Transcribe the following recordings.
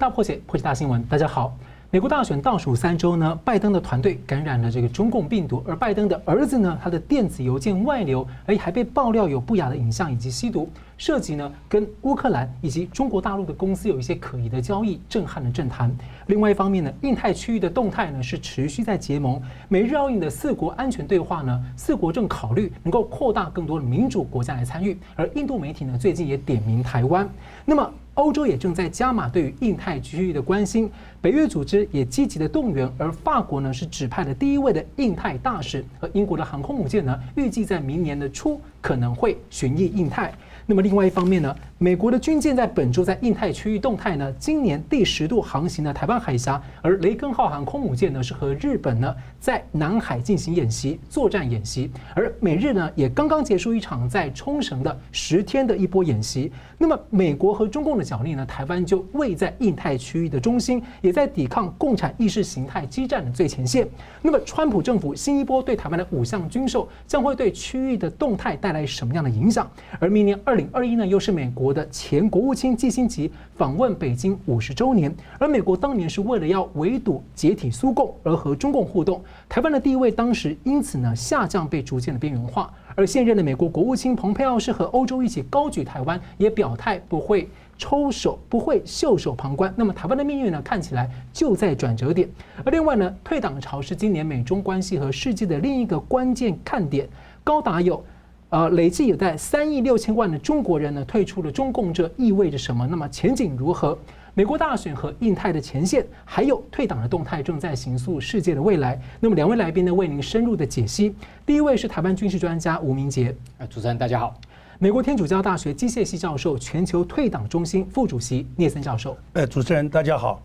大破解，破解大新闻。大家好。美国大选倒数三周呢，拜登的团队感染了这个中共病毒，而拜登的儿子呢，他的电子邮件外流，而且还被爆料有不雅的影像以及吸毒，涉及呢跟乌克兰以及中国大陆的公司有一些可疑的交易，震撼了政坛。另外一方面呢，印太区域的动态呢是持续在结盟，美日澳印的四国安全对话呢，四国正考虑能够扩大更多的民主国家来参与，而印度媒体呢最近也点名台湾，那么。欧洲也正在加码对于印太区域的关心，北约组织也积极的动员，而法国呢是指派了第一位的印太大使，而英国的航空母舰呢预计在明年的初可能会巡弋印太。那么另外一方面呢，美国的军舰在本周在印太区域动态呢，今年第十度航行的台湾海峡，而雷根号航空母舰呢是和日本呢在南海进行演习作战演习，而美日呢也刚刚结束一场在冲绳的十天的一波演习。那么美国和中共的角力呢，台湾就位在印太区域的中心，也在抵抗共产意识形态激战的最前线。那么川普政府新一波对台湾的五项军售，将会对区域的动态带来什么样的影响？而明年二零二一呢，又是美国的前国务卿季辛吉访问北京五十周年，而美国当年是为了要围堵解体苏共而和中共互动，台湾的地位当时因此呢下降，被逐渐的边缘化。而现任的美国国务卿蓬佩奥是和欧洲一起高举台湾，也表态不会抽手，不会袖手旁观。那么台湾的命运呢，看起来就在转折点。而另外呢，退党潮是今年美中关系和世界的另一个关键看点，高达有。呃，累计有在三亿六千万的中国人呢退出了中共，这意味着什么？那么前景如何？美国大选和印太的前线，还有退党的动态，正在形塑世界的未来。那么两位来宾呢，为您深入的解析。第一位是台湾军事专家吴明杰，啊，主持人大家好。美国天主教大学机械系教授、全球退党中心副主席聂森教授，呃，主持人大家好。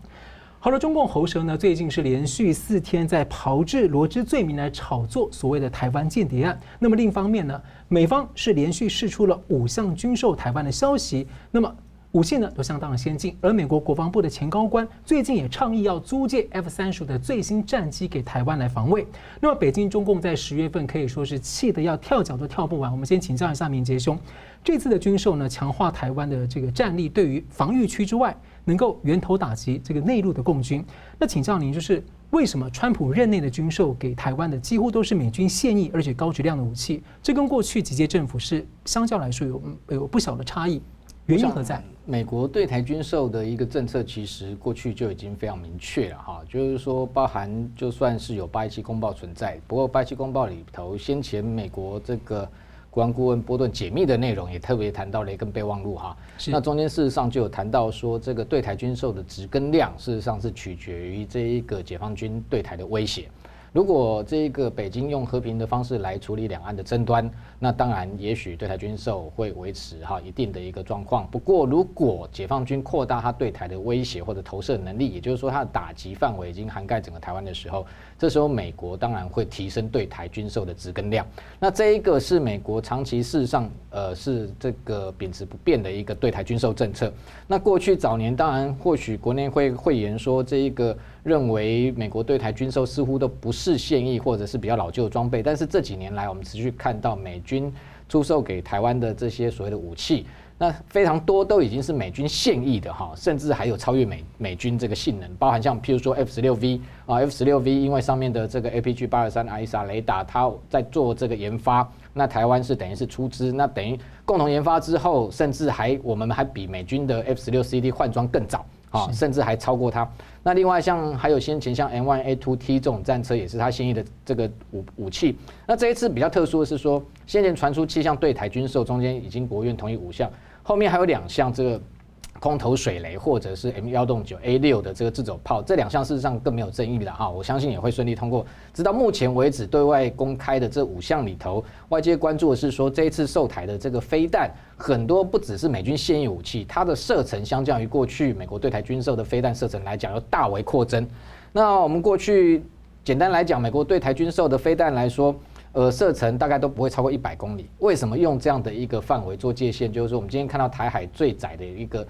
好了，中共喉舌呢，最近是连续四天在炮制罗织罪名来炒作所谓的台湾间谍案。那么另一方面呢，美方是连续释出了五项军售台湾的消息。那么武器呢都相当的先进，而美国国防部的前高官最近也倡议要租借 F 三十五的最新战机给台湾来防卫。那么北京中共在十月份可以说是气得要跳脚都跳不完。我们先请教一下明杰兄，这次的军售呢，强化台湾的这个战力，对于防御区之外。能够源头打击这个内陆的共军，那请教您，就是为什么川普任内的军售给台湾的几乎都是美军现役而且高质量的武器？这跟过去几届政府是相较来说有有不小的差异，原因何在？美国对台军售的一个政策其实过去就已经非常明确了哈，就是说包含就算是有八一七公报存在，不过八一七公报里头先前美国这个。国安顾问波顿解密的内容也特别谈到雷根备忘录哈，那中间事实上就有谈到说，这个对台军售的值跟量，事实上是取决于这一个解放军对台的威胁。如果这个北京用和平的方式来处理两岸的争端，那当然也许对台军售会维持哈一定的一个状况。不过，如果解放军扩大他对台的威胁或者投射能力，也就是说他的打击范围已经涵盖整个台湾的时候，这时候美国当然会提升对台军售的值跟量。那这一个是美国长期事实上呃是这个秉持不变的一个对台军售政策。那过去早年当然或许国内会会言说这一个。认为美国对台军售似乎都不是现役或者是比较老旧的装备，但是这几年来我们持续看到美军出售给台湾的这些所谓的武器，那非常多都已经是美军现役的哈，甚至还有超越美美军这个性能，包含像譬如说 F 十六 V 啊，F 十六 V 因为上面的这个 APG 八二三 AESA 雷达，它在做这个研发，那台湾是等于是出资，那等于共同研发之后，甚至还我们还比美军的 F 十六 CD 换装更早。啊，甚至还超过它。那另外像还有先前像 M1A2T 这种战车，也是它现役的这个武武器。那这一次比较特殊的是说，先前传出七项对台军售，中间已经国务院同意五项，后面还有两项这个。空投水雷或者是 M 幺洞九 A 六的这个自走炮，这两项事实上更没有争议的哈，我相信也会顺利通过。直到目前为止，对外公开的这五项里头，外界关注的是说，这一次售台的这个飞弹，很多不只是美军现役武器，它的射程相较于过去美国对台军售的飞弹射程来讲，要大为扩增。那我们过去简单来讲，美国对台军售的飞弹来说，呃，射程大概都不会超过一百公里。为什么用这样的一个范围做界限？就是说，我们今天看到台海最窄的一个。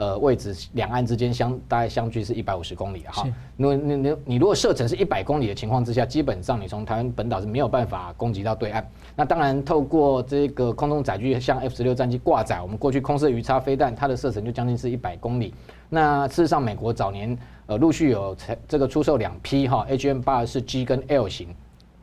呃位置，两岸之间相大概相距是一百五十公里哈。那你你你如果射程是一百公里的情况之下，基本上你从台湾本岛是没有办法攻击到对岸。那当然透过这个空中载具，像 F 十六战机挂载，我们过去空射鱼叉飞弹，它的射程就将近是一百公里。那事实上，美国早年呃陆续有这个出售两批哈 AGM 八十四 G 跟 L 型，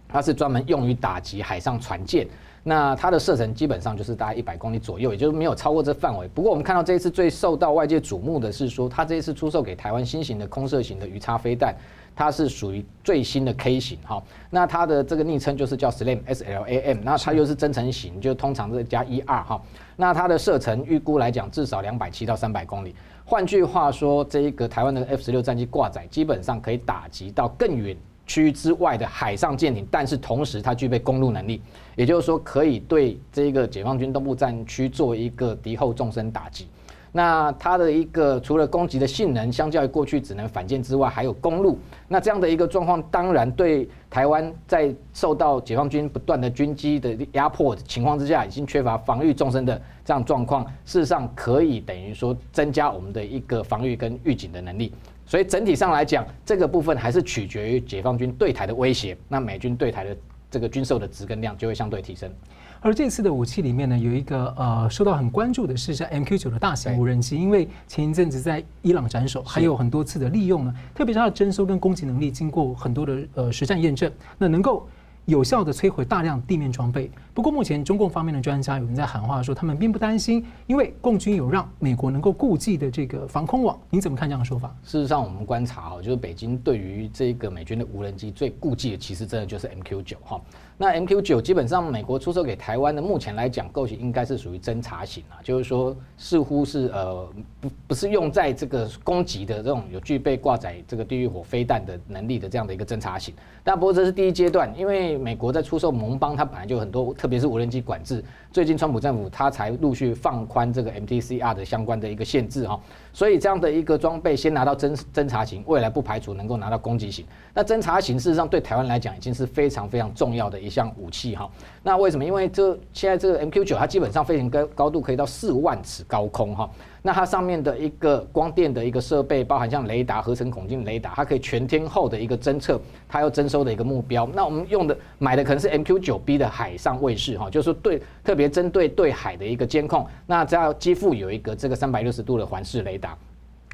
它是专门用于打击海上船舰。那它的射程基本上就是大概一百公里左右，也就是没有超过这范围。不过我们看到这一次最受到外界瞩目的是说，它这一次出售给台湾新型的空射型的鱼叉飞弹，它是属于最新的 K 型哈。那它的这个昵称就是叫 SLAM S L A M，那它又是增程型，就通常是加一二哈。那它的射程预估来讲至少两百七到三百公里。换句话说，这一个台湾的 F 十六战机挂载，基本上可以打击到更远。区之外的海上舰艇，但是同时它具备公路能力，也就是说可以对这个解放军东部战区做一个敌后纵深打击。那它的一个除了攻击的性能，相较于过去只能反舰之外，还有公路。那这样的一个状况，当然对台湾在受到解放军不断的军机的压迫情况之下，已经缺乏防御纵深的这样状况，事实上可以等于说增加我们的一个防御跟预警的能力。所以整体上来讲，这个部分还是取决于解放军对台的威胁，那美军对台的这个军售的值跟量就会相对提升。而这次的武器里面呢，有一个呃受到很关注的是像 MQ 九的大型无人机，因为前一阵子在伊朗斩首，还有很多次的利用呢，特别是它的征收跟攻击能力，经过很多的呃实战验证，那能够。有效的摧毁大量地面装备。不过，目前中共方面的专家有人在喊话说，他们并不担心，因为共军有让美国能够顾忌的这个防空网。您怎么看这样的说法？事实上，我们观察哈，就是北京对于这个美军的无人机最顾忌的，其实真的就是 MQ 九哈。那 MQ 九基本上美国出售给台湾的，目前来讲构型应该是属于侦察型啊，就是说似乎是呃不不是用在这个攻击的这种有具备挂载这个地狱火飞弹的能力的这样的一个侦察型。但不过这是第一阶段，因为美国在出售盟邦，它本来就很多，特别是无人机管制。最近川普政府他才陆续放宽这个 MTCR 的相关的一个限制哈，所以这样的一个装备先拿到侦侦察型，未来不排除能够拿到攻击型。那侦察型事实上对台湾来讲已经是非常非常重要的一项武器哈。那为什么？因为这现在这个 MQ 九它基本上飞行高高度可以到四万尺高空哈。那它上面的一个光电的一个设备，包含像雷达、合成孔径雷达，它可以全天候的一个侦测它要侦收的一个目标。那我们用的买的可能是 MQ9B 的海上卫士哈，就是对特别针对对海的一个监控。那只要机腹有一个这个三百六十度的环视雷达，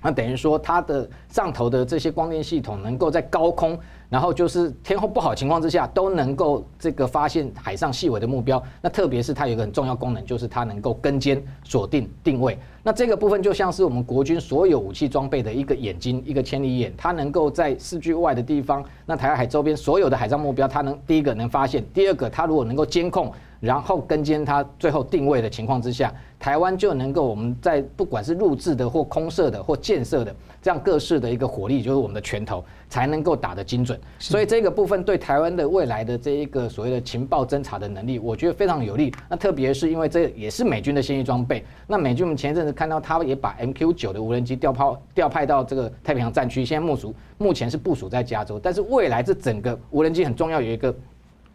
那等于说它的上头的这些光电系统能够在高空。然后就是天候不好情况之下，都能够这个发现海上细微的目标。那特别是它有一个很重要功能，就是它能够跟监、锁定、定位。那这个部分就像是我们国军所有武器装备的一个眼睛，一个千里眼，它能够在视距外的地方，那台海周边所有的海上目标，它能第一个能发现，第二个它如果能够监控。然后跟监它最后定位的情况之下，台湾就能够我们在不管是入制的或空射的或建设的这样各式的一个火力，就是我们的拳头才能够打得精准。所以这个部分对台湾的未来的这一个所谓的情报侦查的能力，我觉得非常有利。那特别是因为这也是美军的现役装备。那美军我们前一阵子看到，他也把 MQ 九的无人机调派调派到这个太平洋战区，现在目属目前是部署在加州。但是未来这整个无人机很重要，有一个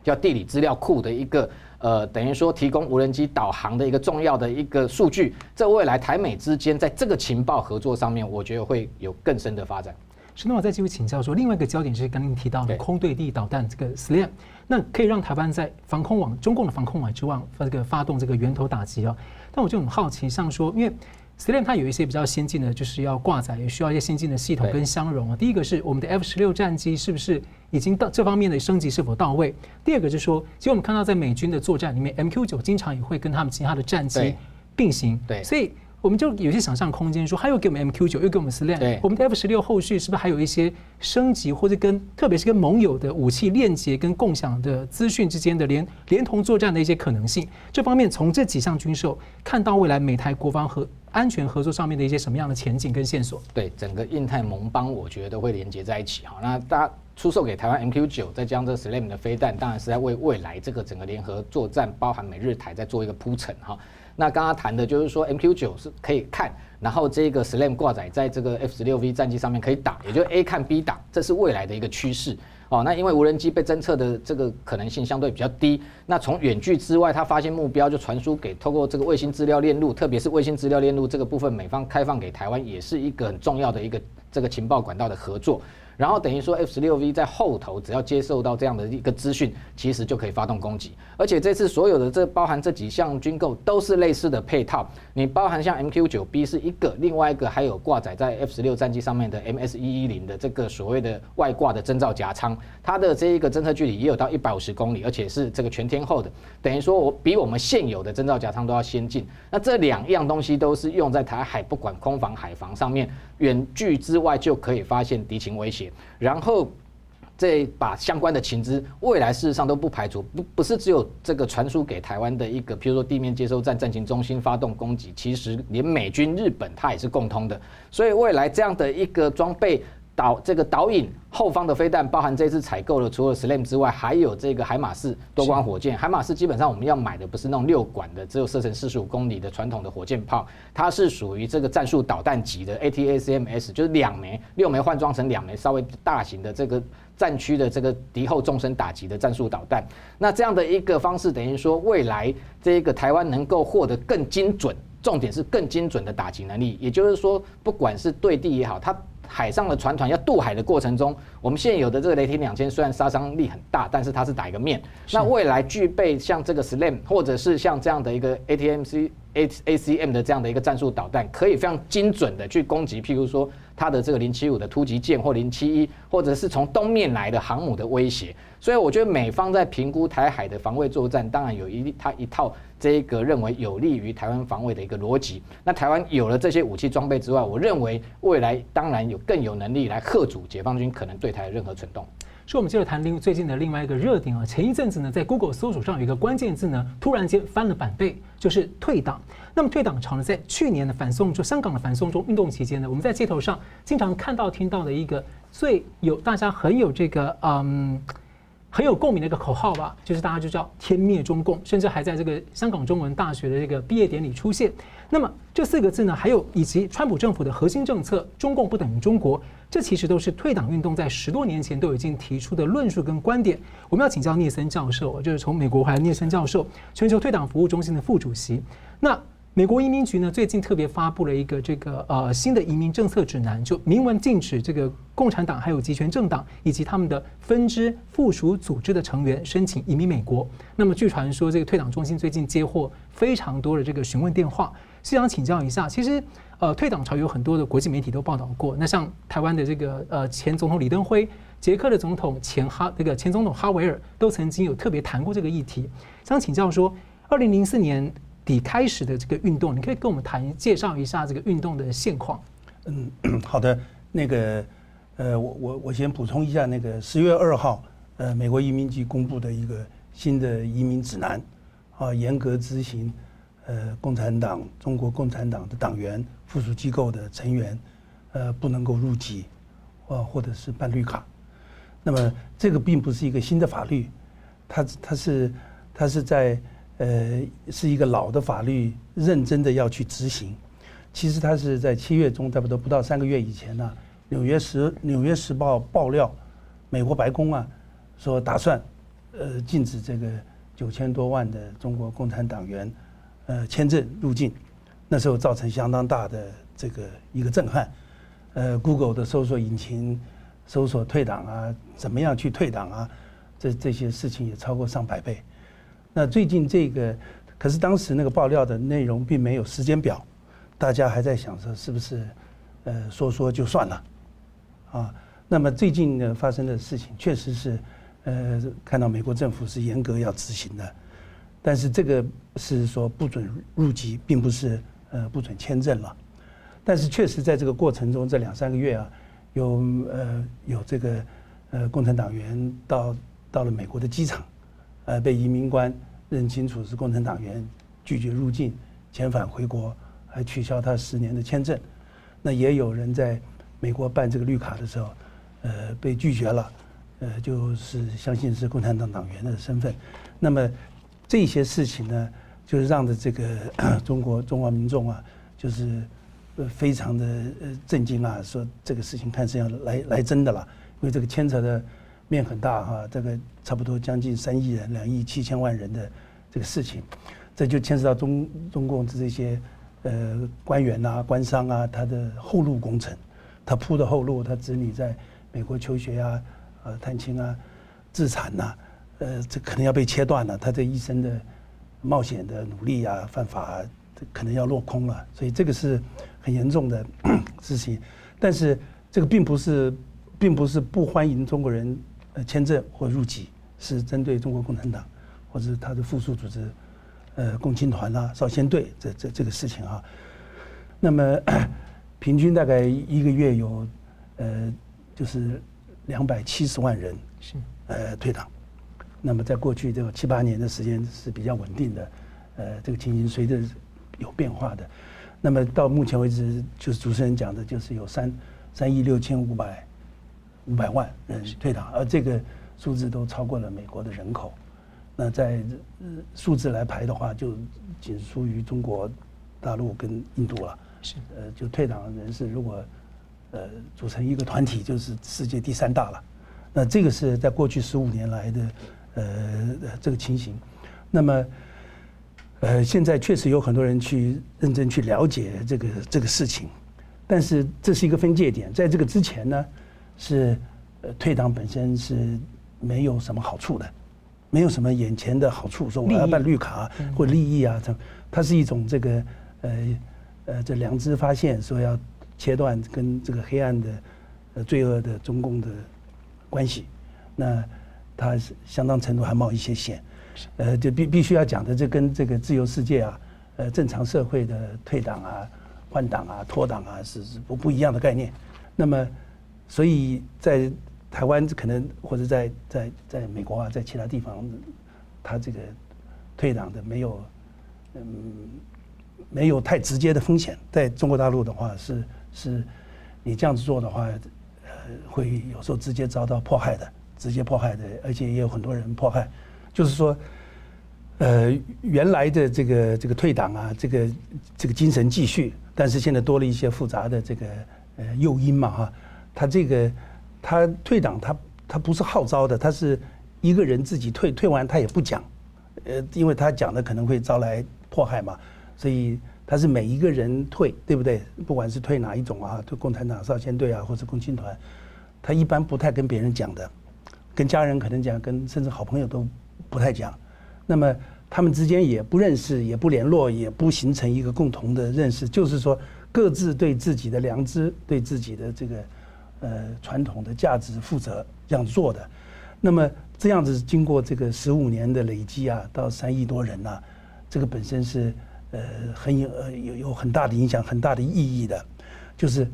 叫地理资料库的一个。呃，等于说提供无人机导航的一个重要的一个数据，这未来台美之间在这个情报合作上面，我觉得会有更深的发展。是，那我再继续请教说，另外一个焦点就是刚刚您提到的空对地导弹这个 SLAM，那可以让台湾在防空网、中共的防空网之外发这个发动这个源头打击啊。但我就很好奇，像说因为。SLAM 它有一些比较先进的，就是要挂载，也需要一些先进的系统跟相容啊。第一个是我们的 F 十六战机是不是已经到这方面的升级是否到位？第二个就是说，其实我们看到在美军的作战里面，MQ 九经常也会跟他们其他的战机并行。对，所以。我们就有些想象空间，说他又给我们 MQ 九，又给我们 SLAM，我们的 F 十六后续是不是还有一些升级，或者跟特别是跟盟友的武器链接跟共享的资讯之间的连连同作战的一些可能性？这方面从这几项军售看到未来美台国防和安全合作上面的一些什么样的前景跟线索？对，整个印太盟邦，我觉得都会连接在一起哈。那大家出售给台湾 MQ 九，再将这 SLAM 的飞弹，当然是在为未来这个整个联合作战，包含美日台，在做一个铺陈哈。那刚刚谈的就是说，MQ 九是可以看，然后这个 SLAM 挂载在这个 F 十六 V 战机上面可以打，也就 A 看 B 打，这是未来的一个趋势。哦，那因为无人机被侦测的这个可能性相对比较低，那从远距之外，它发现目标就传输给透过这个卫星资料链路，特别是卫星资料链路这个部分，美方开放给台湾，也是一个很重要的一个这个情报管道的合作。然后等于说，F 十六 V 在后头只要接受到这样的一个资讯，其实就可以发动攻击。而且这次所有的这包含这几项军购都是类似的配套。你包含像 MQ 九 B 是一个，另外一个还有挂载在 F 十六战机上面的 MS 一一零的这个所谓的外挂的侦照夹舱，它的这一个侦测距离也有到一百五十公里，而且是这个全天候的。等于说我比我们现有的侦照夹舱都要先进。那这两样东西都是用在台海不管空防、海防上面，远距之外就可以发现敌情威胁。然后，这把相关的情资，未来事实上都不排除，不不是只有这个传输给台湾的一个，譬如说地面接收站、战情中心发动攻击，其实连美军、日本它也是共通的。所以未来这样的一个装备导这个导引后方的飞弹，包含这次采购的，除了 SLAM 之外，还有这个海马士多管火箭。海马士基本上我们要买的不是那种六管的，只有射程四十五公里的传统的火箭炮，它是属于这个战术导弹级的 ATACMS，就是两枚六枚换装成两枚稍微大型的这个战区的这个敌后纵深打击的战术导弹。那这样的一个方式，等于说未来这个台湾能够获得更精准，重点是更精准的打击能力。也就是说，不管是对地也好，它。海上的船团要渡海的过程中，我们现有的这个雷霆两千虽然杀伤力很大，但是它是打一个面。那未来具备像这个 SLAM 或者是像这样的一个 ATMC、ACM 的这样的一个战术导弹，可以非常精准的去攻击，譬如说它的这个零七五的突击舰或零七一，或者是从东面来的航母的威胁。所以我觉得美方在评估台海的防卫作战，当然有一它一套。这个认为有利于台湾防卫的一个逻辑，那台湾有了这些武器装备之外，我认为未来当然有更有能力来吓阻解放军可能对台的任何蠢动。是，我们接着谈另最近的另外一个热点啊，前一阵子呢，在 Google 搜索上有一个关键字呢，突然间翻了百倍，就是退党。那么退党潮呢，在去年的反送就香港的反送中运动期间呢，我们在街头上经常看到听到的一个最有大家很有这个嗯。很有共鸣的一个口号吧，就是大家就叫“天灭中共”，甚至还在这个香港中文大学的这个毕业典礼出现。那么这四个字呢，还有以及川普政府的核心政策“中共不等于中国”，这其实都是退党运动在十多年前都已经提出的论述跟观点。我们要请教聂森教授，就是从美国回来聂森教授，全球退党服务中心的副主席。那美国移民局呢，最近特别发布了一个这个呃新的移民政策指南，就明文禁止这个共产党还有极权政党以及他们的分支附属组织的成员申请移民美国。那么据传说，这个退党中心最近接获非常多的这个询问电话，是想请教一下，其实呃退党潮有很多的国际媒体都报道过，那像台湾的这个呃前总统李登辉、捷克的总统前哈这个前总统哈维尔都曾经有特别谈过这个议题，想请教说，二零零四年。底开始的这个运动，你可以跟我们谈介绍一下这个运动的现况。嗯，好的，那个呃，我我我先补充一下，那个十月二号，呃，美国移民局公布的一个新的移民指南，啊，严格执行，呃，共产党、中国共产党的党员、附属机构的成员，呃，不能够入籍，啊，或者是办绿卡。那么这个并不是一个新的法律，它它是它是在。呃，是一个老的法律，认真的要去执行。其实他是在七月中，差不多不到三个月以前呢，《纽约时纽约时报》爆料，美国白宫啊，说打算呃禁止这个九千多万的中国共产党员呃签证入境。那时候造成相当大的这个一个震撼。呃，Google 的搜索引擎搜索退党啊，怎么样去退党啊，这这些事情也超过上百倍。那最近这个，可是当时那个爆料的内容并没有时间表，大家还在想说是不是，呃，说说就算了，啊，那么最近呢发生的事情确实是，呃，看到美国政府是严格要执行的，但是这个是说不准入籍，并不是呃不准签证了，但是确实在这个过程中这两三个月啊，有呃有这个呃共产党员到到了美国的机场，呃被移民官。认清楚是共产党员，拒绝入境，遣返回国，还取消他十年的签证。那也有人在美国办这个绿卡的时候，呃，被拒绝了，呃，就是相信是共产党党员的身份。那么这些事情呢，就是让的这个 中国中华民众啊，就是呃非常的呃震惊啊，说这个事情看是要来来真的了，因为这个牵扯的面很大哈，这个差不多将近三亿人，两亿七千万人的这个事情，这就牵涉到中中共这些呃官员啊、官商啊，他的后路工程，他铺的后路，他子女在美国求学啊、呃探亲啊、自产呐、呃，这可能要被切断了，他这一生的冒险的努力啊、犯法啊，这可能要落空了，所以这个是很严重的 事情。但是这个并不是，并不是不欢迎中国人。签证或入籍是针对中国共产党或者他的附属组织，呃，共青团啊、少先队这这这个事情啊。那么平均大概一个月有呃，就是两百七十万人是呃退党。那么在过去这个七八年的时间是比较稳定的，呃，这个情形随着有变化的。那么到目前为止，就是主持人讲的，就是有三三亿六千五百。五百万人退党，而这个数字都超过了美国的人口。那在数字来排的话，就仅输于中国大陆跟印度了。是，呃，就退党人士如果呃组成一个团体，就是世界第三大了。那这个是在过去十五年来的呃这个情形。那么呃现在确实有很多人去认真去了解这个这个事情，但是这是一个分界点，在这个之前呢。是，呃，退党本身是没有什么好处的，没有什么眼前的好处，说我要办绿卡或利益啊，这它是一种这个呃呃这良知发现，说要切断跟这个黑暗的呃罪恶的中共的关系，那它是相当程度还冒一些险，呃，就必必须要讲的，这跟这个自由世界啊，呃，正常社会的退党啊、换党啊、脱党啊是是不不一样的概念，那么。所以在台湾可能或者在在在美国啊，在其他地方，他这个退党的没有嗯没有太直接的风险。在中国大陆的话是是，你这样子做的话，呃，会有时候直接遭到迫害的，直接迫害的，而且也有很多人迫害。就是说，呃，原来的这个这个退党啊，这个这个精神继续，但是现在多了一些复杂的这个呃诱因嘛哈。他这个，他退党，他他不是号召的，他是一个人自己退，退完他也不讲，呃，因为他讲的可能会招来迫害嘛，所以他是每一个人退，对不对？不管是退哪一种啊，退共产党少先队啊，或者共青团，他一般不太跟别人讲的，跟家人可能讲，跟甚至好朋友都不太讲。那么他们之间也不认识，也不联络，也不形成一个共同的认识，就是说各自对自己的良知，对自己的这个。呃，传统的价值负责这样做的，那么这样子经过这个十五年的累积啊，到三亿多人呐、这个本身是呃很有呃有有很大的影响、很大的意义的，就是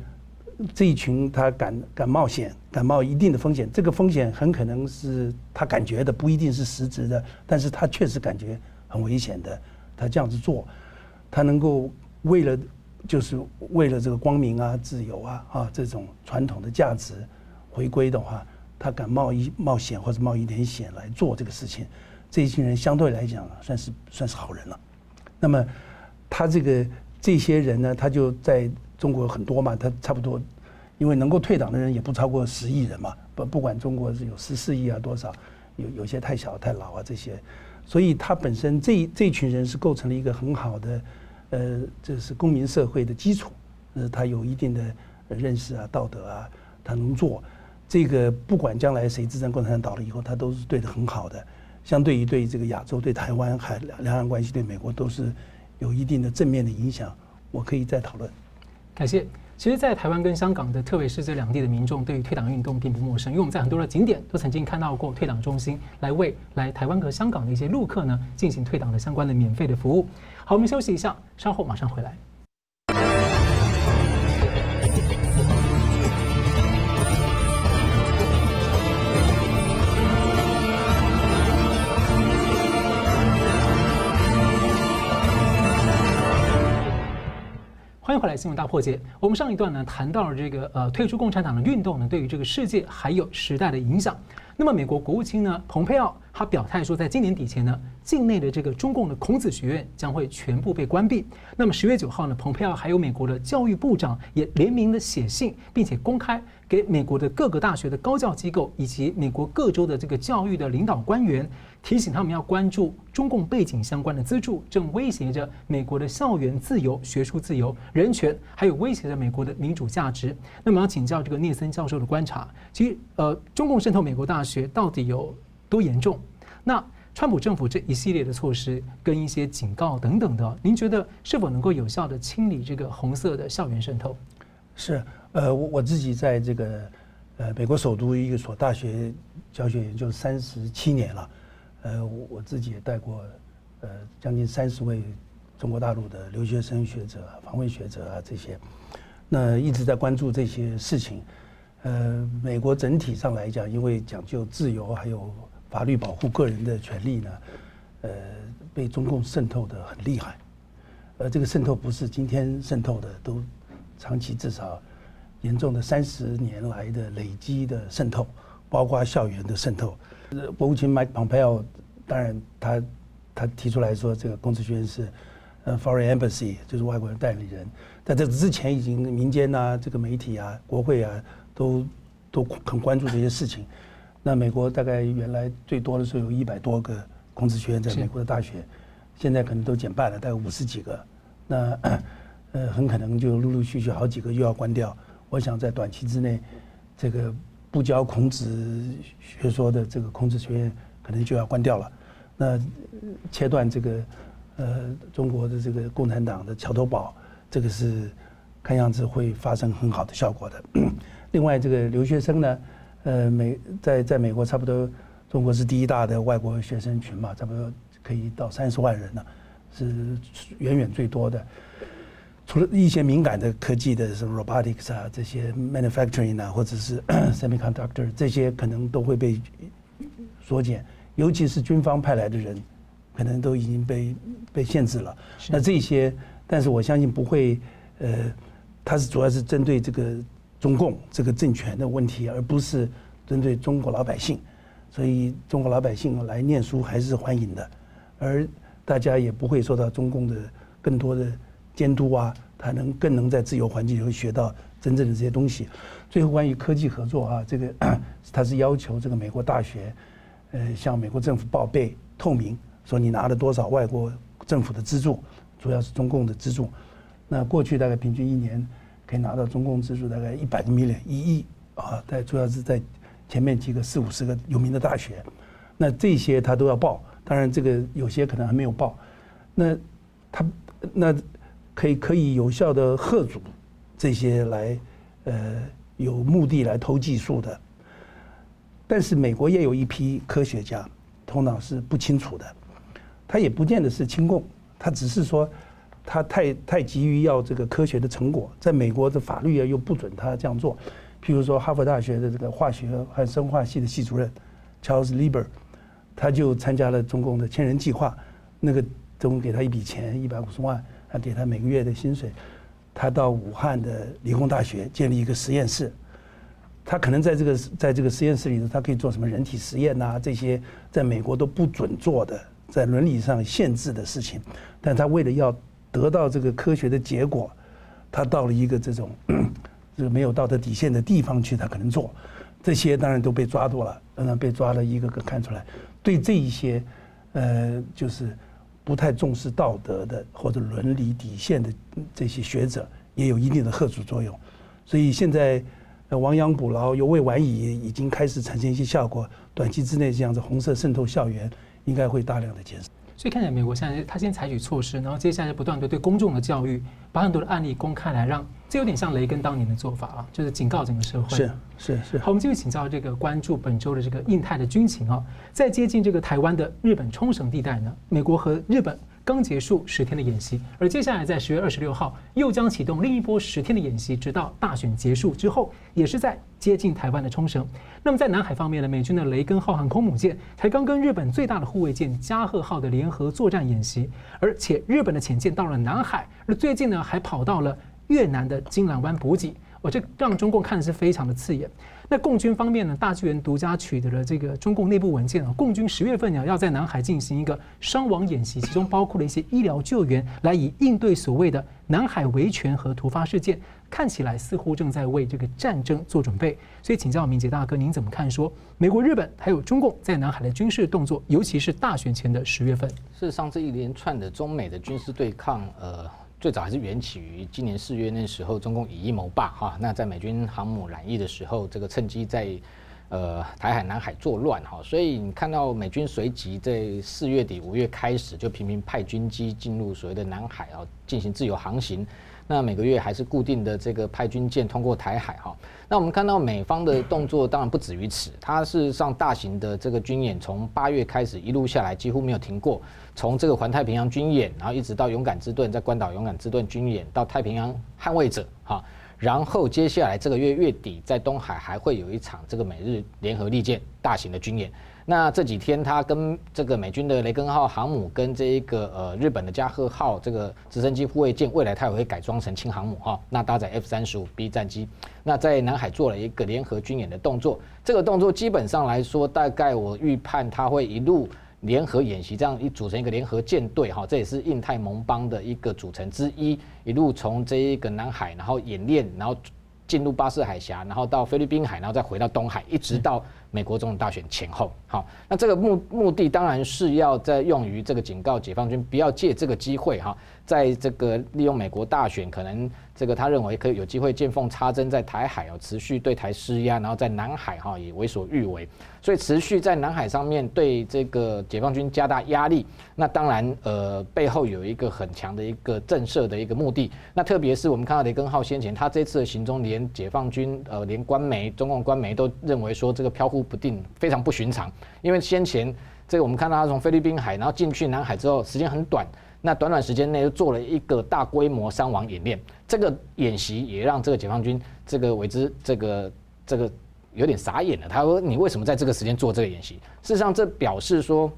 这一群他敢敢冒险、敢冒一定的风险，这个风险很可能是他感觉的，不一定是实质的，但是他确实感觉很危险的，他这样子做，他能够为了。就是为了这个光明啊、自由啊、啊这种传统的价值回归的话，他敢冒一冒险或者冒一点险来做这个事情，这一群人相对来讲算是算是好人了。那么他这个这些人呢，他就在中国很多嘛，他差不多，因为能够退党的人也不超过十亿人嘛，不不管中国是有十四亿啊多少，有有些太小太老啊这些，所以他本身这这群人是构成了一个很好的。呃，这是公民社会的基础，呃，他有一定的认识啊、道德啊，他能做这个，不管将来谁执政，共产党倒了以后，他都是对的很好的。相对于对这个亚洲、对台湾、还两岸关系、对美国，都是有一定的正面的影响。我可以再讨论。感谢。其实，在台湾跟香港的，特别是这两地的民众，对于退党运动并不陌生，因为我们在很多的景点都曾经看到过退党中心，来为来台湾和香港的一些陆客呢进行退党的相关的免费的服务。好，我们休息一下，稍后马上回来。欢迎回来，新闻大破解。我们上一段呢谈到了这个呃退出共产党的运动呢，对于这个世界还有时代的影响。那么美国国务卿呢，蓬佩奥他表态说，在今年底前呢，境内的这个中共的孔子学院将会全部被关闭。那么十月九号呢，蓬佩奥还有美国的教育部长也联名的写信，并且公开给美国的各个大学的高教机构以及美国各州的这个教育的领导官员，提醒他们要关注中共背景相关的资助正威胁着美国的校园自由、学术自由、人权，还有威胁着美国的民主价值。那么要请教这个聂森教授的观察，其实呃，中共渗透美国大学到底有多严重？那川普政府这一系列的措施跟一些警告等等的，您觉得是否能够有效的清理这个红色的校园渗透？是，呃，我我自己在这个呃美国首都一所大学教学研究三十七年了，呃，我我自己也带过呃将近三十位中国大陆的留学生学者、访问学者啊这些，那一直在关注这些事情。呃，美国整体上来讲，因为讲究自由还有。法律保护个人的权利呢，呃，被中共渗透得很厉害，而这个渗透不是今天渗透的，都长期至少严重的三十年来的累积的渗透，包括校园的渗透。国务卿 Mike Pompeo 当然他他提出来说，这个孔子学院是呃 Foreign Embassy，就是外国人代理人，在这之前已经民间啊，这个媒体啊，国会啊，都都很关注这些事情。那美国大概原来最多的时候有一百多个孔子学院在美国的大学，现在可能都减半了，大概五十几个。那呃很可能就陆陆续续好几个又要关掉。我想在短期之内，这个不教孔子学说的这个孔子学院可能就要关掉了。那切断这个呃中国的这个共产党的桥头堡，这个是看样子会发生很好的效果的。另外这个留学生呢？呃，美在在美国差不多，中国是第一大的外国学生群嘛，差不多可以到三十万人了，是远远最多的。除了一些敏感的科技的什么 robotics 啊，这些 manufacturing 啊，或者是 semiconductor 这些可能都会被缩减，尤其是军方派来的人，可能都已经被被限制了。那这些，但是我相信不会，呃，它是主要是针对这个。中共这个政权的问题，而不是针对中国老百姓，所以中国老百姓来念书还是欢迎的，而大家也不会受到中共的更多的监督啊，他能更能在自由环境里学到真正的这些东西。最后关于科技合作啊，这个 他是要求这个美国大学，呃，向美国政府报备透明，说你拿了多少外国政府的资助，主要是中共的资助。那过去大概平均一年。可以拿到中共资助大概一百个 million 一亿啊，在主要是在前面几个四五十个有名的大学，那这些他都要报，当然这个有些可能还没有报，那他那可以可以有效的吓阻这些来呃有目的来偷技术的，但是美国也有一批科学家头脑是不清楚的，他也不见得是亲共，他只是说。他太太急于要这个科学的成果，在美国的法律啊又不准他这样做。譬如说，哈佛大学的这个化学和生化系的系主任 Charles Lieber，他就参加了中共的千人计划，那个中共给他一笔钱一百五十万，给他每个月的薪水。他到武汉的理工大学建立一个实验室，他可能在这个在这个实验室里头，他可以做什么人体实验呐，这些在美国都不准做的，在伦理上限制的事情，但他为了要得到这个科学的结果，他到了一个这种 这个没有道德底线的地方去，他可能做这些，当然都被抓住了，当然被抓了一个个看出来。对这一些呃，就是不太重视道德的或者伦理底线的这些学者，也有一定的吓阻作用。所以现在亡羊补牢，犹未晚矣，已经开始产生一些效果。短期之内，这样子红色渗透校园应该会大量的减少。所以看起来，美国现在他先采取措施，然后接下来不断的对公众的教育，把很多的案例公开来，让这有点像雷根当年的做法啊，就是警告整个社会。是是是。好，我们继续请教这个关注本周的这个印太的军情啊，在接近这个台湾的日本冲绳地带呢，美国和日本。刚结束十天的演习，而接下来在十月二十六号又将启动另一波十天的演习，直到大选结束之后，也是在接近台湾的冲绳。那么在南海方面呢，美军的雷根号航空母舰才刚跟日本最大的护卫舰加贺号的联合作战演习，而且日本的潜舰到了南海，而最近呢还跑到了越南的金兰湾补给。我，这让中共看的是非常的刺眼。那共军方面呢，大纪元独家取得了这个中共内部文件啊，共军十月份呢要在南海进行一个伤亡演习，其中包括了一些医疗救援，来以应对所谓的南海维权和突发事件。看起来似乎正在为这个战争做准备。所以请教明捷大哥，您怎么看？说美国、日本还有中共在南海的军事动作，尤其是大选前的十月份。事实上，这一连串的中美的军事对抗，呃。最早还是缘起于今年四月那时候，中共以一谋霸哈。那在美军航母染疫的时候，这个趁机在呃台海、南海作乱哈。所以你看到美军随即在四月底、五月开始就频频派军机进入所谓的南海啊，进行自由航行。那每个月还是固定的这个派军舰通过台海哈。那我们看到美方的动作当然不止于此，它事实上大型的这个军演从八月开始一路下来几乎没有停过。从这个环太平洋军演，然后一直到勇敢之盾，在关岛勇敢之盾军演，到太平洋捍卫者，哈，然后接下来这个月月底在东海还会有一场这个美日联合利剑大型的军演。那这几天他跟这个美军的雷根号航母跟这一个呃日本的加贺号这个直升机护卫舰，未来它也会改装成轻航母哈，那搭载 F 三十五 B 战机，那在南海做了一个联合军演的动作。这个动作基本上来说，大概我预判它会一路。联合演习这样一组成一个联合舰队哈，这也是印太盟邦的一个组成之一，一路从这一个南海，然后演练，然后进入巴士海峡，然后到菲律宾海，然后再回到东海，一直到美国总统大选前后。好，那这个目目的当然是要在用于这个警告解放军不要借这个机会哈，在这个利用美国大选可能。这个他认为可以有机会见缝插针，在台海哦持续对台施压，然后在南海哈也为所欲为，所以持续在南海上面对这个解放军加大压力。那当然呃背后有一个很强的一个震慑的一个目的。那特别是我们看到雷根号先前他这次的行踪，连解放军呃连官媒中共官媒都认为说这个飘忽不定，非常不寻常。因为先前这个我们看到他从菲律宾海然后进去南海之后，时间很短。那短短时间内又做了一个大规模伤亡演练，这个演习也让这个解放军这个为之这个这个有点傻眼了。他说：“你为什么在这个时间做这个演习？”事实上，这表示说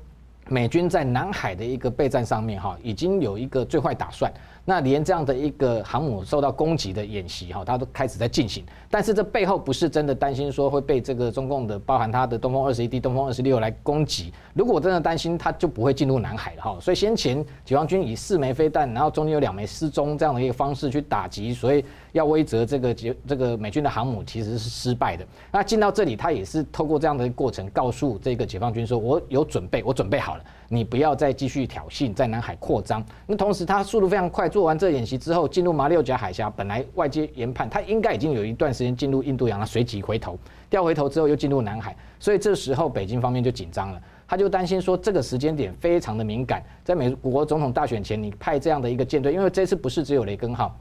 美军在南海的一个备战上面哈，已经有一个最坏打算。那连这样的一个航母受到攻击的演习哈，它都开始在进行。但是这背后不是真的担心说会被这个中共的包含它的东风二十一 D、东风二十六来攻击。如果真的担心，它就不会进入南海了哈。所以先前解放军以四枚飞弹，然后中间有两枚失踪这样的一个方式去打击，所以要威慑这个解这个美军的航母其实是失败的。那进到这里，他也是透过这样的一个过程告诉这个解放军说：“我有准备，我准备好了，你不要再继续挑衅，在南海扩张。”那同时，他速度非常快。做完这演习之后，进入马六甲海峡，本来外界研判他应该已经有一段时间进入印度洋了，随即回头，调回头之后又进入南海，所以这时候北京方面就紧张了，他就担心说这个时间点非常的敏感，在美国总统大选前，你派这样的一个舰队，因为这次不是只有雷根号，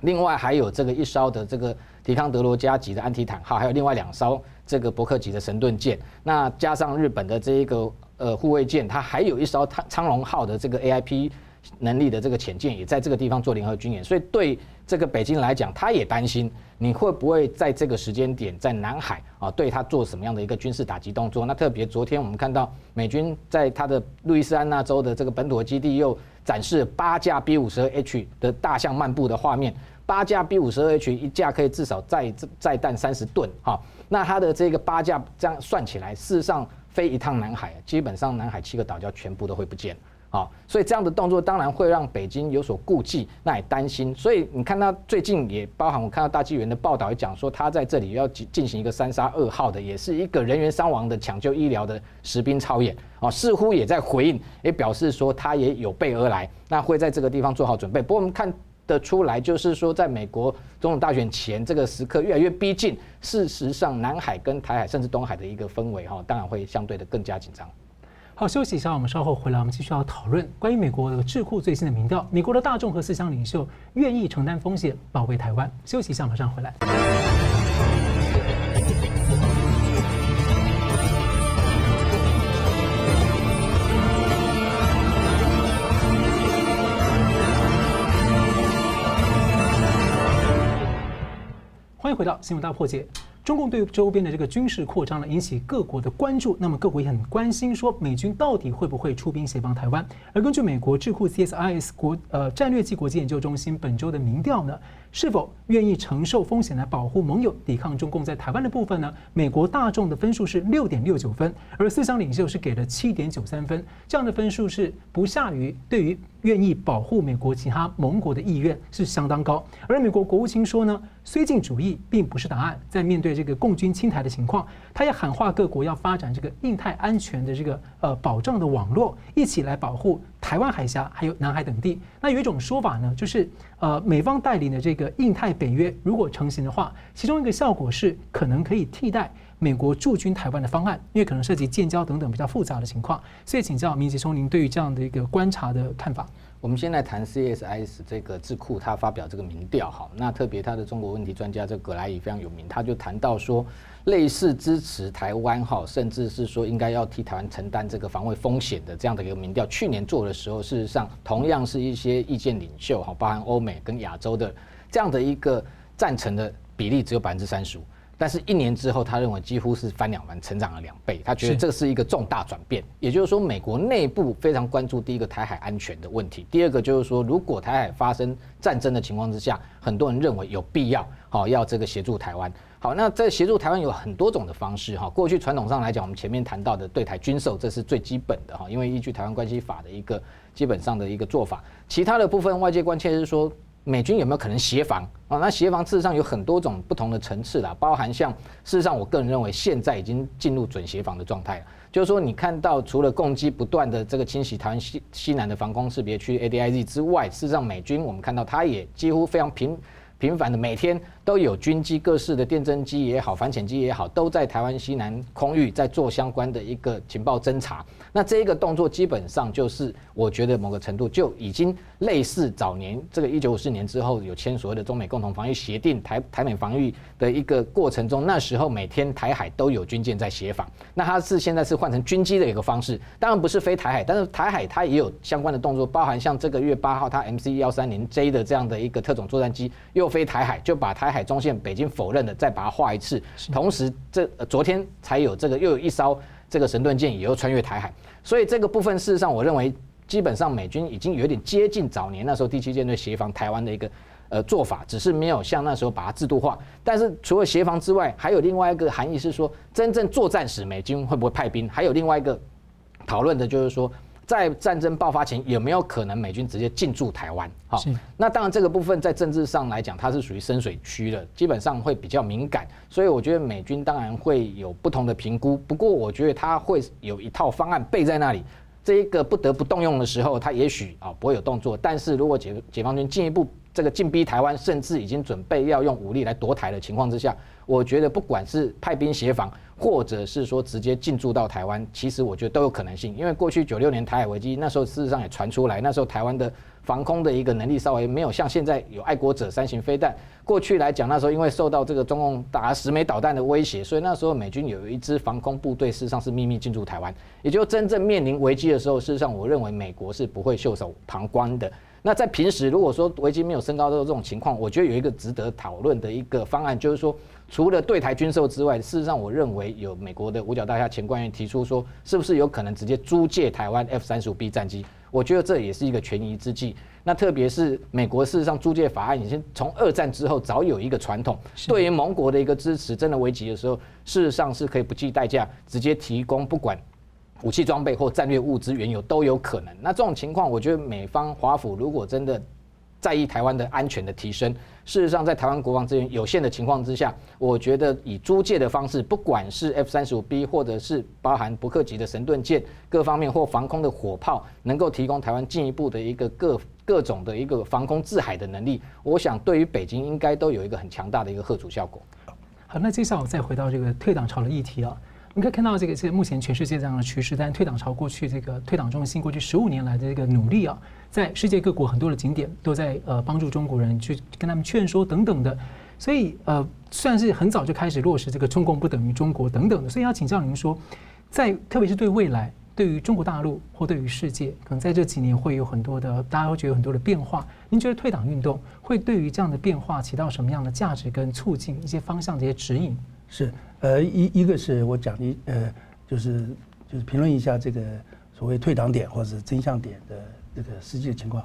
另外还有这个一艘的这个提康德罗加级的安提坦号，还有另外两艘这个伯克级的神盾舰，那加上日本的这一个呃护卫舰，它还有一艘苍苍龙号的这个 AIP。能力的这个潜舰也在这个地方做联合军演，所以对这个北京来讲，他也担心你会不会在这个时间点在南海啊对他做什么样的一个军事打击动作？那特别昨天我们看到美军在他的路易斯安那州的这个本土基地又展示八架 B 五十二 H 的大象漫步的画面，八架 B 五十二 H 一架可以至少载载弹三十吨哈，那它的这个八架这样算起来，事实上飞一趟南海，基本上南海七个岛礁全部都会不见。好，所以这样的动作当然会让北京有所顾忌，那也担心。所以你看他最近也包含我看到大纪元的报道也讲说，他在这里要进进行一个三沙二号的，也是一个人员伤亡的抢救医疗的实兵操演。啊，似乎也在回应，也表示说他也有备而来，那会在这个地方做好准备。不过我们看得出来，就是说在美国总统大选前这个时刻越来越逼近，事实上南海跟台海甚至东海的一个氛围哈，当然会相对的更加紧张。好，休息一下，我们稍后回来，我们继续要讨论关于美国的智库最新的民调，美国的大众和思想领袖愿意承担风险保卫台湾。休息一下，马上回来。欢迎回到新闻大破解。中共对周边的这个军事扩张呢，引起各国的关注。那么各国也很关心，说美军到底会不会出兵协防台湾？而根据美国智库 CSIS 国呃战略暨国际研究中心本周的民调呢，是否愿意承受风险来保护盟友、抵抗中共在台湾的部分呢？美国大众的分数是六点六九分，而思想领袖是给了七点九三分，这样的分数是不下于对于愿意保护美国其他盟国的意愿是相当高。而美国国务卿说呢，绥靖主义并不是答案，在面对这个共军侵台的情况，他也喊话各国要发展这个印太安全的这个呃保障的网络，一起来保护台湾海峡还有南海等地。那有一种说法呢，就是呃美方带领的这个印太北约如果成型的话，其中一个效果是可能可以替代美国驻军台湾的方案，因为可能涉及建交等等比较复杂的情况。所以请教明洁兄，您对于这样的一个观察的看法？我们现在谈 CSIS 这个智库，他发表这个民调，哈，那特别他的中国问题专家这个葛莱仪非常有名，他就谈到说，类似支持台湾，哈，甚至是说应该要替台湾承担这个防卫风险的这样的一个民调，去年做的时候，事实上同样是一些意见领袖，哈，包含欧美跟亚洲的这样的一个赞成的比例只有百分之三十五。但是，一年之后，他认为几乎是翻两番，成长了两倍。他觉得这是一个重大转变。也就是说，美国内部非常关注第一个台海安全的问题，第二个就是说，如果台海发生战争的情况之下，很多人认为有必要好要这个协助台湾。好，那在协助台湾有很多种的方式哈。过去传统上来讲，我们前面谈到的对台军售，这是最基本的哈，因为依据台湾关系法的一个基本上的一个做法。其他的部分，外界关切是说。美军有没有可能协防啊？那协防事实上有很多种不同的层次啦，包含像事实上，我个人认为现在已经进入准协防的状态了。就是说，你看到除了共机不断的这个侵袭台湾西西南的防空识别区 ADIZ 之外，事实上美军我们看到它也几乎非常频频繁的每天。都有军机各式的电侦机也好，反潜机也好，都在台湾西南空域在做相关的一个情报侦查。那这一个动作基本上就是，我觉得某个程度就已经类似早年这个一九五四年之后有签所谓的中美共同防御协定，台台美防御的一个过程中，那时候每天台海都有军舰在协防。那它是现在是换成军机的一个方式，当然不是飞台海，但是台海它也有相关的动作，包含像这个月八号它 MC 幺三零 J 的这样的一个特种作战机又飞台海，就把台海。中线，北京否认的，再把它画一次。同时，这昨天才有这个又有一艘这个神盾舰也又穿越台海，所以这个部分事实上，我认为基本上美军已经有点接近早年那时候第七舰队协防台湾的一个呃做法，只是没有像那时候把它制度化。但是除了协防之外，还有另外一个含义是说，真正作战时美军会不会派兵？还有另外一个讨论的就是说。在战争爆发前，有没有可能美军直接进驻台湾？好，那当然这个部分在政治上来讲，它是属于深水区的，基本上会比较敏感，所以我觉得美军当然会有不同的评估。不过我觉得他会有一套方案备在那里，这一个不得不动用的时候，他也许啊不会有动作。但是如果解解放军进一步这个进逼台湾，甚至已经准备要用武力来夺台的情况之下，我觉得不管是派兵协防，或者是说直接进驻到台湾，其实我觉得都有可能性。因为过去九六年台海危机那时候，事实上也传出来，那时候台湾的防空的一个能力稍微没有像现在有爱国者三型飞弹。过去来讲，那时候因为受到这个中共打十枚导弹的威胁，所以那时候美军有一支防空部队，事实上是秘密进驻台湾。也就真正面临危机的时候，事实上我认为美国是不会袖手旁观的。那在平时，如果说危机没有升高到这种情况，我觉得有一个值得讨论的一个方案，就是说，除了对台军售之外，事实上我认为有美国的五角大厦前官员提出说，是不是有可能直接租借台湾 F 三十五 B 战机？我觉得这也是一个权宜之计。那特别是美国事实上租借法案已经从二战之后早有一个传统，对于盟国的一个支持，真的危急的时候，事实上是可以不计代价直接提供，不管。武器装备或战略物资、原油都有可能。那这种情况，我觉得美方华府如果真的在意台湾的安全的提升，事实上，在台湾国防资源有限的情况之下，我觉得以租借的方式，不管是 F 三十五 B 或者是包含伯克级的神盾舰，各方面或防空的火炮，能够提供台湾进一步的一个各各种的一个防空制海的能力，我想对于北京应该都有一个很强大的一个吓阻效果。好，那接下来我再回到这个退党潮的议题啊。你可以看到这个，是目前全世界这样的趋势，但退党潮过去这个退党中心过去十五年来的这个努力啊，在世界各国很多的景点都在呃帮助中国人去跟他们劝说等等的，所以呃算是很早就开始落实这个中共不等于中国等等的，所以要请教您说，在特别是对未来，对于中国大陆或对于世界，可能在这几年会有很多的大家会觉得有很多的变化，您觉得退党运动会对于这样的变化起到什么样的价值跟促进一些方向的一些指引？是，呃，一一个是我讲的，呃，就是就是评论一下这个所谓退档点或者是真相点的这个实际的情况，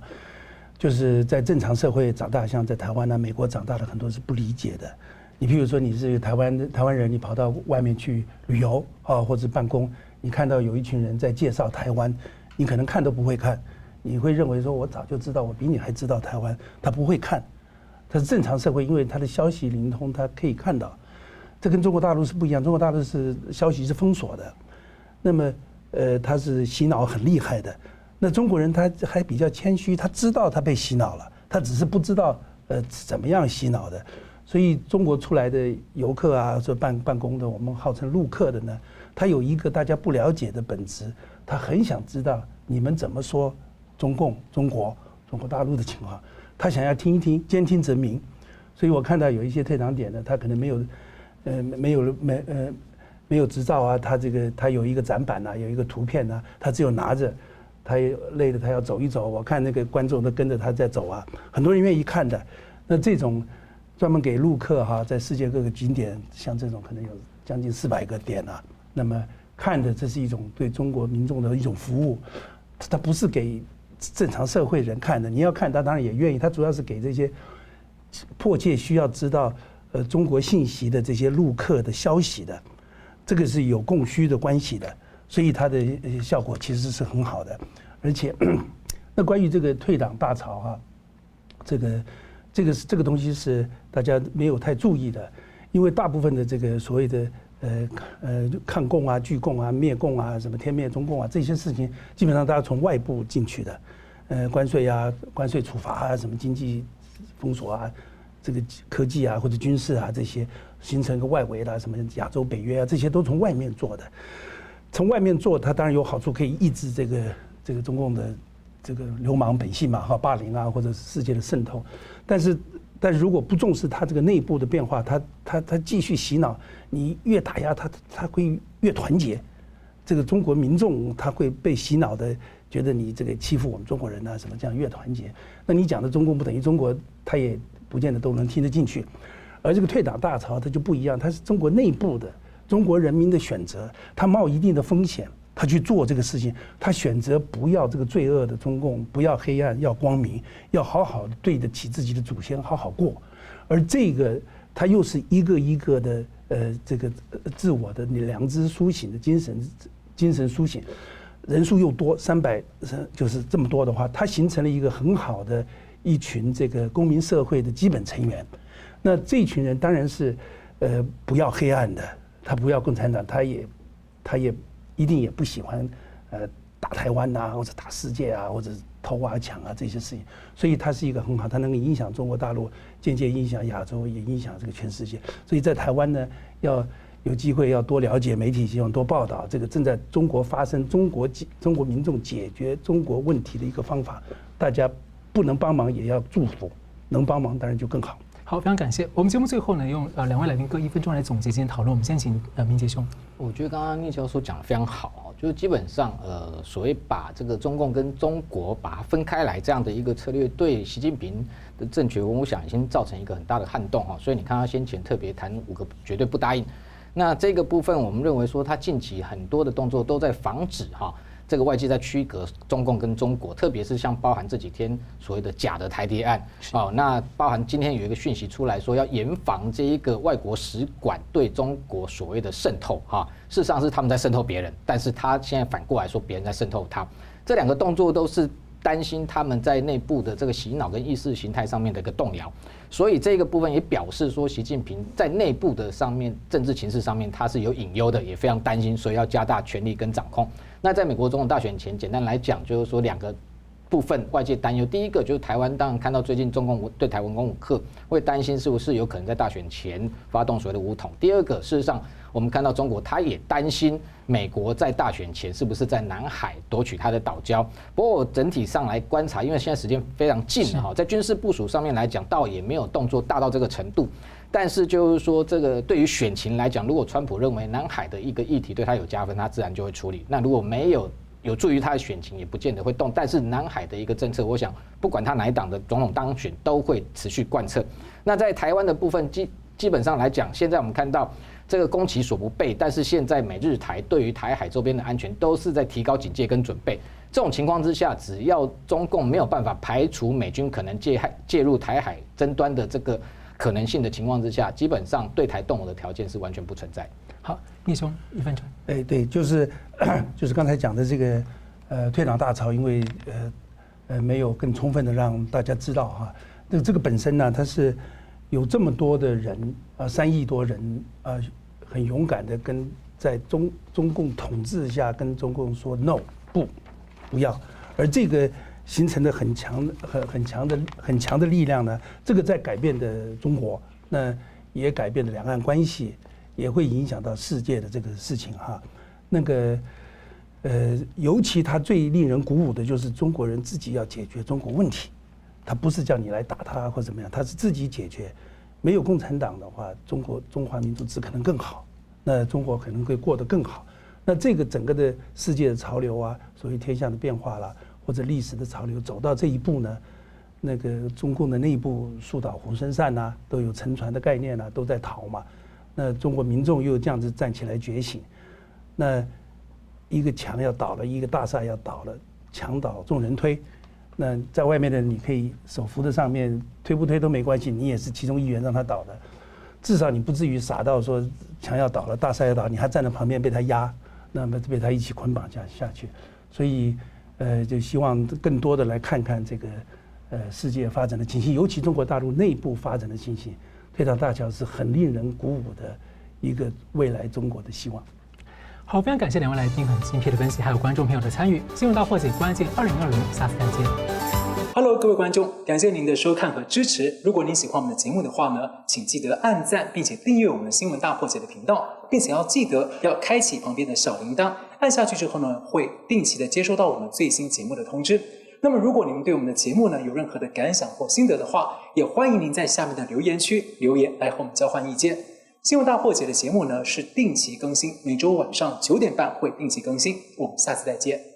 就是在正常社会长大，像在台湾呢、美国长大的很多是不理解的。你譬如说你是台湾台湾人，你跑到外面去旅游啊，或者办公，你看到有一群人在介绍台湾，你可能看都不会看，你会认为说我早就知道，我比你还知道台湾，他不会看。他是正常社会，因为他的消息灵通，他可以看到。这跟中国大陆是不一样，中国大陆是消息是封锁的，那么呃他是洗脑很厉害的，那中国人他还比较谦虚，他知道他被洗脑了，他只是不知道呃怎么样洗脑的，所以中国出来的游客啊，说办办公的，我们号称陆客的呢，他有一个大家不了解的本质，他很想知道你们怎么说中共、中国、中国大陆的情况，他想要听一听，兼听则明，所以我看到有一些退场点呢，他可能没有。呃，没有没呃没有执照啊，他这个他有一个展板呐、啊，有一个图片呐、啊，他只有拿着，他也累了，他要走一走。我看那个观众都跟着他在走啊，很多人愿意看的。那这种专门给陆客哈，在世界各个景点，像这种可能有将近四百个点啊。那么看的这是一种对中国民众的一种服务，他不是给正常社会人看的。你要看他当然也愿意，他主要是给这些迫切需要知道。呃，中国信息的这些陆客的消息的，这个是有供需的关系的，所以它的效果其实是很好的。而且，那关于这个退党大潮、啊，这个这个是这个东西是大家没有太注意的，因为大部分的这个所谓的呃呃抗共啊、拒共啊、灭共啊、什么天灭中共啊这些事情，基本上大家从外部进去的，呃，关税啊、关税处罚啊、什么经济封锁啊。这个科技啊，或者军事啊，这些形成一个外围的，什么亚洲北约啊，这些都从外面做的。从外面做，它当然有好处，可以抑制这个这个中共的这个流氓本性嘛，哈，霸凌啊，或者世界的渗透。但是，但是如果不重视它这个内部的变化，它它它继续洗脑，你越打压它，它会越团结。这个中国民众他会被洗脑的，觉得你这个欺负我们中国人啊，什么这样越团结。那你讲的中共不等于中国，他也。不见得都能听得进去，而这个退党大潮它就不一样，它是中国内部的中国人民的选择，他冒一定的风险，他去做这个事情，他选择不要这个罪恶的中共，不要黑暗，要光明，要好好对得起自己的祖先，好好过。而这个他又是一个一个的呃这个自我的良知苏醒的精神精神苏醒，人数又多三百人就是这么多的话，它形成了一个很好的。一群这个公民社会的基本成员，那这群人当然是，呃，不要黑暗的，他不要共产党，他也，他也一定也不喜欢，呃，打台湾呐，或者打世界啊，或者偷啊抢啊这些事情，所以他是一个很好，他能够影响中国大陆，间接影响亚洲，也影响这个全世界。所以在台湾呢，要有机会要多了解媒体，希望多报道这个正在中国发生，中国解中国民众解决中国问题的一个方法，大家。不能帮忙也要祝福，能帮忙当然就更好。好，非常感谢。我们节目最后呢，用呃两位来宾各一分钟来总结今天讨论。我们先请呃明杰兄。我觉得刚刚聂教授讲的非常好，就是基本上呃所谓把这个中共跟中国把它分开来这样的一个策略，对习近平的政权，我想已经造成一个很大的撼动哈。所以你看他先前特别谈五个绝对不答应，那这个部分我们认为说他近期很多的动作都在防止哈。这个外界在区隔中共跟中国，特别是像包含这几天所谓的假的台谍案，哦，那包含今天有一个讯息出来说要严防这一个外国使馆对中国所谓的渗透，哈，事实上是他们在渗透别人，但是他现在反过来说别人在渗透他，这两个动作都是担心他们在内部的这个洗脑跟意识形态上面的一个动摇，所以这个部分也表示说习近平在内部的上面政治情势上面他是有隐忧的，也非常担心，所以要加大权力跟掌控。那在美国总统大选前，简单来讲，就是说两个部分外界担忧。第一个就是台湾，当然看到最近中共对台湾攻武克，会担心是不是有可能在大选前发动所谓的武统。第二个，事实上我们看到中国，他也担心美国在大选前是不是在南海夺取他的岛礁。不过整体上来观察，因为现在时间非常近哈，在军事部署上面来讲，倒也没有动作大到这个程度。但是就是说，这个对于选情来讲，如果川普认为南海的一个议题对他有加分，他自然就会处理。那如果没有有助于他的选情，也不见得会动。但是南海的一个政策，我想不管他哪一党的总统当选，都会持续贯彻。那在台湾的部分，基基本上来讲，现在我们看到这个攻其所不备，但是现在美日台对于台海周边的安全都是在提高警戒跟准备。这种情况之下，只要中共没有办法排除美军可能介介入台海争端的这个可能性的情况之下，基本上对台动武的条件是完全不存在。好，聂兄一分钟。哎，对，就是就是刚才讲的这个呃退党大潮，因为呃呃没有更充分的让大家知道哈，那这个本身呢，它是有这么多的人啊，三亿多人啊，很勇敢的跟在中中共统治下跟中共说 no 不。不要，而这个形成的很强、很很强的、很强的力量呢，这个在改变的中国，那也改变了两岸关系，也会影响到世界的这个事情哈。那个呃，尤其他最令人鼓舞的就是中国人自己要解决中国问题，他不是叫你来打他或怎么样，他是自己解决。没有共产党的话，中国中华民族只可能更好，那中国可能会过得更好。那这个整个的世界的潮流啊，所谓天下的变化啦，或者历史的潮流走到这一步呢，那个中共的内部树倒猢狲散呐，都有沉船的概念呐，都在逃嘛。那中国民众又这样子站起来觉醒，那一个墙要倒了，一个大厦要倒了，墙倒众人推。那在外面的你可以手扶在上面，推不推都没关系，你也是其中一员让他倒的，至少你不至于傻到说墙要倒了，大厦要倒，你还站在旁边被他压。那么被他一起捆绑下下去，所以，呃，就希望更多的来看看这个，呃，世界发展的信息，尤其中国大陆内部发展的情形。退党大桥是很令人鼓舞的一个未来中国的希望。好，非常感谢两位来宾很精辟的分析，还有观众朋友的参与。新闻大破解关键二零二零，下次再见。Hello，各位观众，感谢您的收看和支持。如果您喜欢我们的节目的话呢，请记得按赞，并且订阅我们新闻大破解的频道。并且要记得要开启旁边的小铃铛，按下去之后呢，会定期的接收到我们最新节目的通知。那么，如果您对我们的节目呢有任何的感想或心得的话，也欢迎您在下面的留言区留言来和我们交换意见。新闻大破解的节目呢是定期更新，每周晚上九点半会定期更新。我们下次再见。